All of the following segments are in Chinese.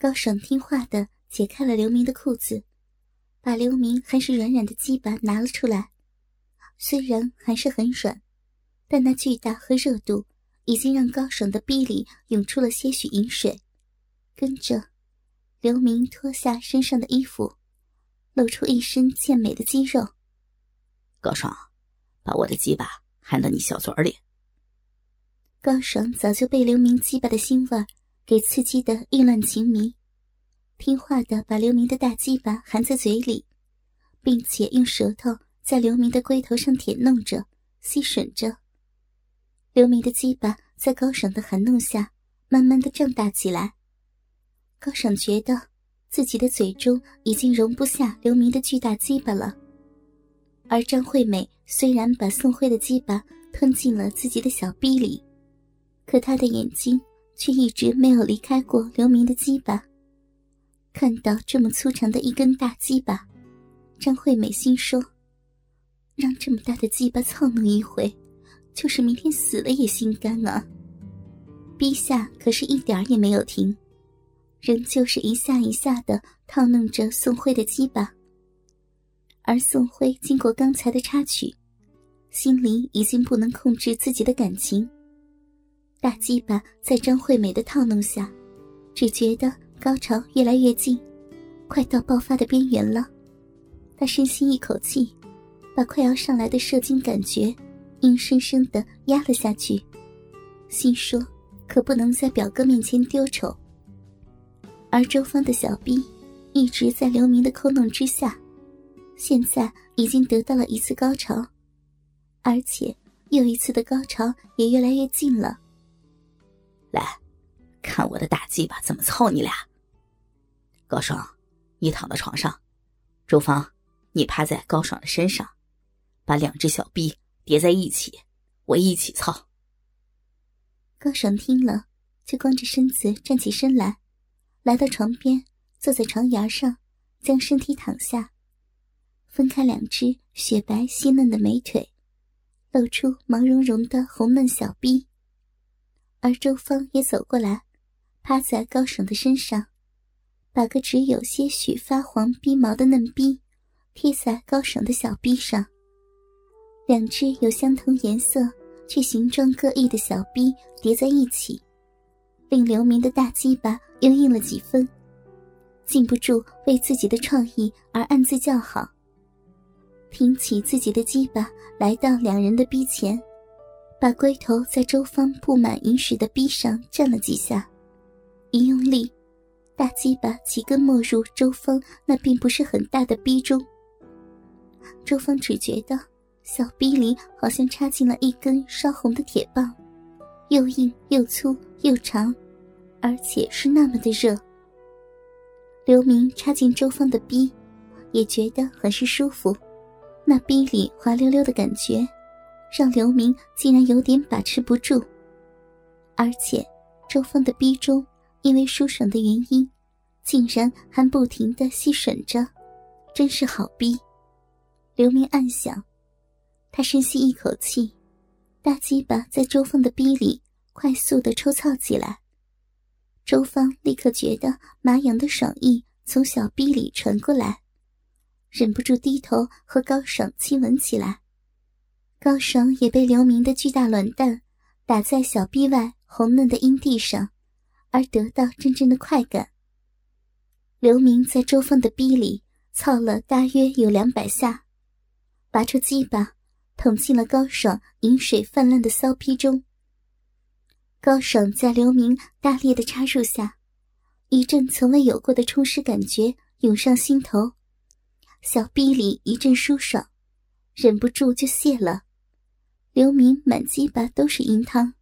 高爽听话的解开了刘明的裤子，把刘明还是软软的鸡巴拿了出来。虽然还是很软，但那巨大和热度已经让高爽的逼里涌出了些许饮水。跟着，刘明脱下身上的衣服，露出一身健美的肌肉。高爽，把我的鸡巴含到你小嘴里。高爽早就被刘明鸡巴的腥味给刺激的意乱情迷，听话的把刘明的大鸡巴含在嘴里，并且用舌头在刘明的龟头上舔弄着、吸吮着。刘明的鸡巴在高爽的含弄下，慢慢的胀大起来。高爽觉得自己的嘴中已经容不下刘明的巨大鸡巴了，而张惠美虽然把宋慧的鸡巴吞进了自己的小逼里，可她的眼睛却一直没有离开过刘明的鸡巴。看到这么粗长的一根大鸡巴，张惠美心说：“让这么大的鸡巴操弄一回，就是明天死了也心甘啊！”陛下可是一点也没有停。仍旧是一下一下的套弄着宋辉的鸡巴，而宋辉经过刚才的插曲，心里已经不能控制自己的感情。大鸡巴在张惠美的套弄下，只觉得高潮越来越近，快到爆发的边缘了。他深吸一口气，把快要上来的射精感觉硬生生的压了下去，心说：可不能在表哥面前丢丑。而周芳的小臂一直在刘明的抠弄之下，现在已经得到了一次高潮，而且又一次的高潮也越来越近了。来，看我的大鸡巴怎么操你俩！高爽，你躺到床上，周芳，你趴在高爽的身上，把两只小臂叠在一起，我一起操。高爽听了，就光着身子站起身来。来到床边，坐在床沿上，将身体躺下，分开两只雪白细嫩的美腿，露出毛茸茸的红嫩小臂。而周芳也走过来，趴在高爽的身上，把个只有些许发黄逼毛的嫩逼贴在高爽的小臂上。两只有相同颜色却形状各异的小臂叠在一起。令刘明的大鸡巴又硬了几分，禁不住为自己的创意而暗自叫好。挺起自己的鸡巴，来到两人的逼前，把龟头在周芳布满银石的逼上蘸了几下，一用力，大鸡巴几根没入周芳那并不是很大的逼中。周芳只觉得小逼里好像插进了一根烧红的铁棒。又硬又粗又长，而且是那么的热。刘明插进周芳的逼，也觉得很是舒服。那逼里滑溜溜的感觉，让刘明竟然有点把持不住。而且，周芳的逼中因为舒爽的原因，竟然还不停的吸吮着，真是好逼。刘明暗想，他深吸一口气。大鸡巴在周芳的逼里快速的抽操起来，周芳立刻觉得麻痒的爽意从小逼里传过来，忍不住低头和高爽亲吻起来。高爽也被刘明的巨大卵蛋打在小臂外红嫩的阴蒂上，而得到真正的快感。刘明在周芳的逼里操了大约有两百下，拔出鸡巴。捅进了高爽饮水泛滥的骚逼中。高爽在刘明大力的插入下，一阵从未有过的充实感觉涌上心头，小臂里一阵舒爽，忍不住就泄了。刘明满鸡巴都是银汤，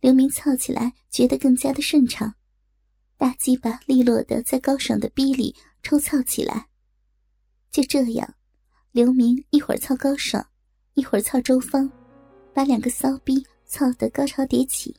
刘明操起来觉得更加的顺畅，大鸡巴利落的在高爽的逼里抽操起来。就这样，刘明一会儿操高爽。一会儿操周芳，把两个骚逼操得高潮迭起。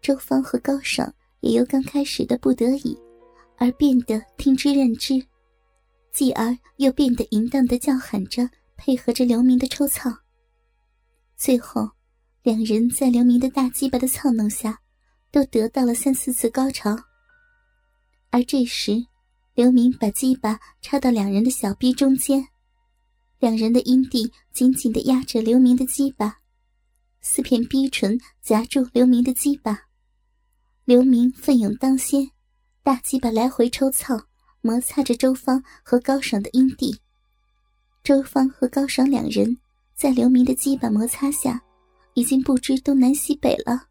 周芳和高爽也由刚开始的不得已，而变得听之任之，继而又变得淫荡的叫喊着，配合着刘明的抽操。最后，两人在刘明的大鸡巴的操弄下，都得到了三四次高潮。而这时，刘明把鸡巴插到两人的小臂中间，两人的阴蒂紧紧的压着刘明的鸡巴，四片逼唇夹住刘明的鸡巴。刘明奋勇当先，大鸡巴来回抽操，摩擦着周芳和高爽的阴蒂。周芳和高爽两人在刘明的鸡巴摩擦下，已经不知东南西北了，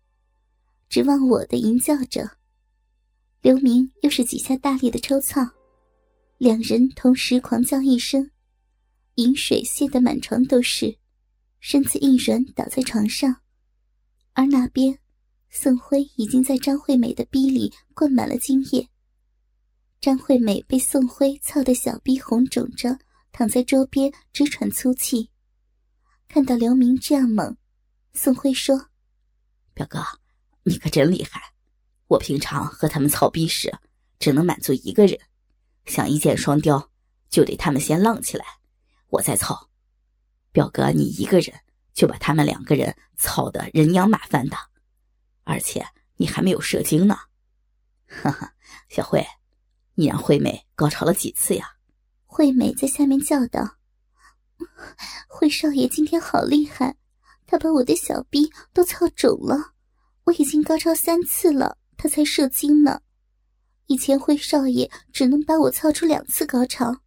指望我的吟叫着。刘明又是几下大力的抽操，两人同时狂叫一声，饮水泻得满床都是，身子一软倒在床上。而那边，宋辉已经在张惠美的逼里灌满了精液。张惠美被宋辉操得小逼红肿着，躺在桌边直喘粗气。看到刘明这样猛，宋辉说：“表哥，你可真厉害。”我平常和他们操逼时，只能满足一个人，想一箭双雕，就得他们先浪起来，我再操。表哥，你一个人就把他们两个人操得人仰马翻的，而且你还没有射精呢。哈哈，小慧，你让惠美高潮了几次呀？惠美在下面叫道：“ 惠少爷今天好厉害，他把我的小逼都操肿了，我已经高潮三次了。”他才射精呢，以前辉少爷只能把我操出两次高潮，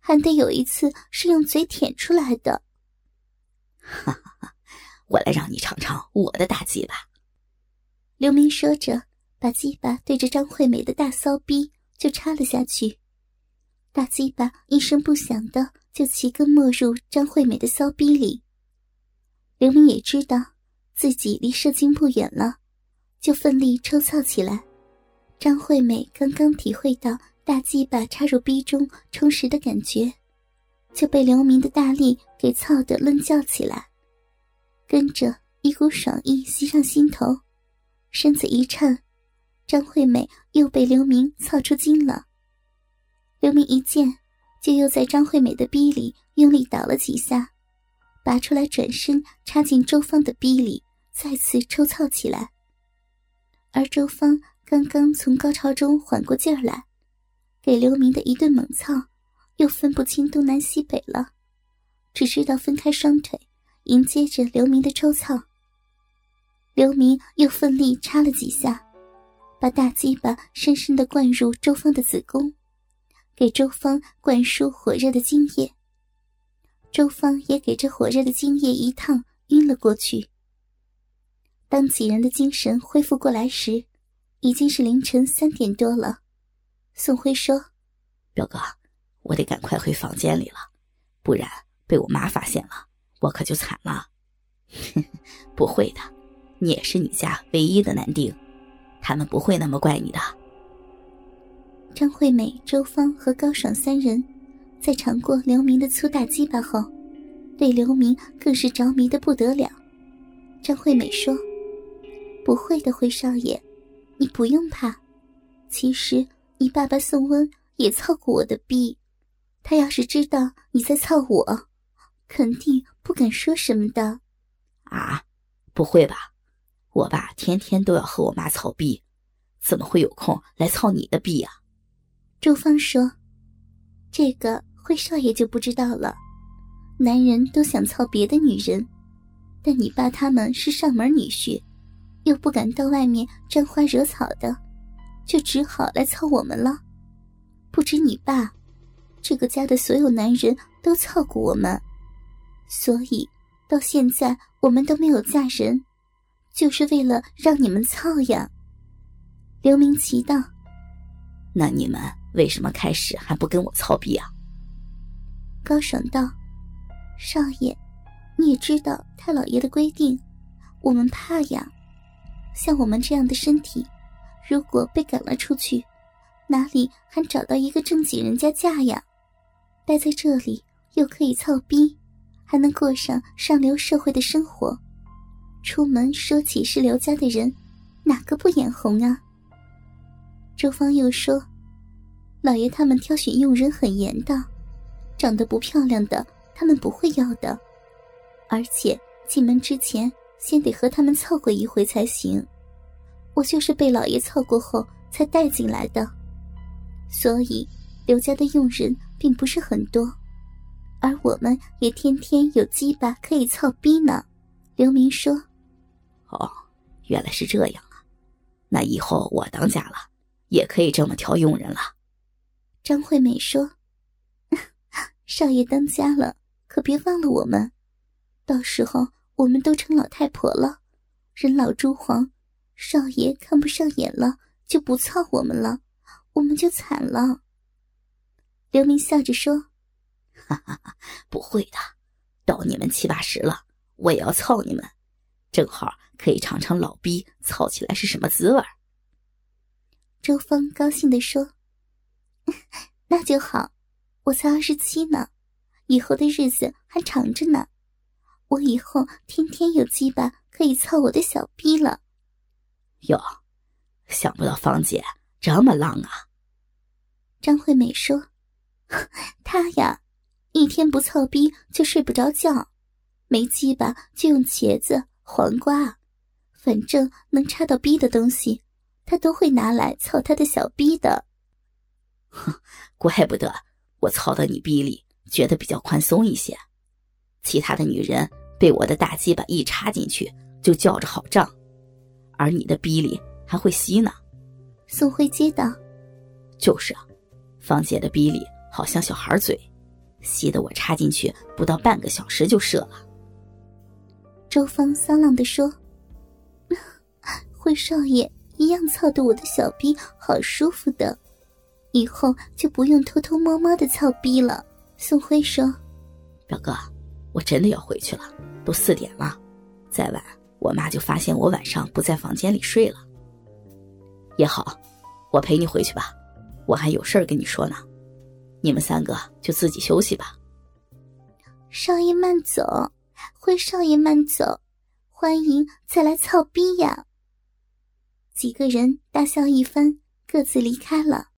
还得有一次是用嘴舔出来的。哈哈哈，我来让你尝尝我的大鸡巴。刘明说着，把鸡巴对着张惠美的大骚逼就插了下去，大鸡巴一声不响的就齐根没入张惠美的骚逼里。刘明也知道自己离射精不远了。就奋力抽操起来，张惠美刚刚体会到大鸡巴插入逼中充实的感觉，就被刘明的大力给操得乱叫起来，跟着一股爽意袭上心头，身子一颤，张惠美又被刘明操出精了。刘明一见，就又在张惠美的逼里用力倒了几下，拔出来，转身插进周芳的逼里，再次抽操起来。而周芳刚刚从高潮中缓过劲儿来，给刘明的一顿猛操，又分不清东南西北了，只知道分开双腿迎接着刘明的抽操。刘明又奋力插了几下，把大鸡巴深深的灌入周芳的子宫，给周芳灌输火热的精液。周芳也给这火热的精液一烫，晕了过去。当几人的精神恢复过来时，已经是凌晨三点多了。宋辉说：“表哥，我得赶快回房间里了，不然被我妈发现了，我可就惨了。”“ 不会的，你也是你家唯一的男丁，他们不会那么怪你的。”张惠美、周芳和高爽三人，在尝过刘明的粗大鸡巴后，对刘明更是着迷的不得了。张惠美说。不会的，辉少爷，你不用怕。其实你爸爸宋温也操过我的逼，他要是知道你在操我，肯定不敢说什么的。啊，不会吧？我爸天天都要和我妈操逼，怎么会有空来操你的逼呀？周芳说：“这个辉少爷就不知道了。男人都想操别的女人，但你爸他们是上门女婿。”又不敢到外面沾花惹草的，就只好来操我们了。不止你爸，这个家的所有男人都操过我们，所以到现在我们都没有嫁人，就是为了让你们操呀。刘明奇道：“那你们为什么开始还不跟我操逼啊？”高爽道：“少爷，你也知道太老爷的规定，我们怕呀。”像我们这样的身体，如果被赶了出去，哪里还找到一个正经人家嫁呀？待在这里又可以操逼，还能过上上流社会的生活。出门说起是刘家的人，哪个不眼红啊？周芳又说：“老爷他们挑选佣人很严的，长得不漂亮的他们不会要的，而且进门之前。”先得和他们凑过一回才行，我就是被老爷凑过后才带进来的。所以刘家的佣人并不是很多，而我们也天天有鸡巴可以操逼呢。刘明说：“哦，原来是这样啊，那以后我当家了，也可以这么挑佣人了。”张惠美说：“ 少爷当家了，可别忘了我们，到时候我们都成老太婆了，人老珠黄，少爷看不上眼了，就不操我们了，我们就惨了。”刘明笑着说：“哈哈哈，不会的，到你们七八十了，我也要操你们，正好可以尝尝老逼操起来是什么滋味。”周峰高兴地说。那就好，我才二十七呢，以后的日子还长着呢。我以后天天有鸡巴可以操我的小逼了。哟，想不到芳姐这么浪啊！张惠美说：“她呀，一天不操逼就睡不着觉，没鸡巴就用茄子、黄瓜，反正能插到逼的东西，她都会拿来操她的小逼的。”哼，怪不得我操到你逼里觉得比较宽松一些，其他的女人被我的大鸡巴一插进去就叫着好胀，而你的逼里还会吸呢。宋辉接道：“就是啊，芳姐的逼里好像小孩嘴，吸得我插进去不到半个小时就射了。”周芳骚浪的说：“ 辉少爷一样操的我的小逼，好舒服的。”以后就不用偷偷摸摸的操逼了。宋辉说：“表哥，我真的要回去了，都四点了，再晚我妈就发现我晚上不在房间里睡了。也好，我陪你回去吧，我还有事儿跟你说呢。你们三个就自己休息吧。”少爷慢走，辉少爷慢走，欢迎再来操逼呀！几个人大笑一番，各自离开了。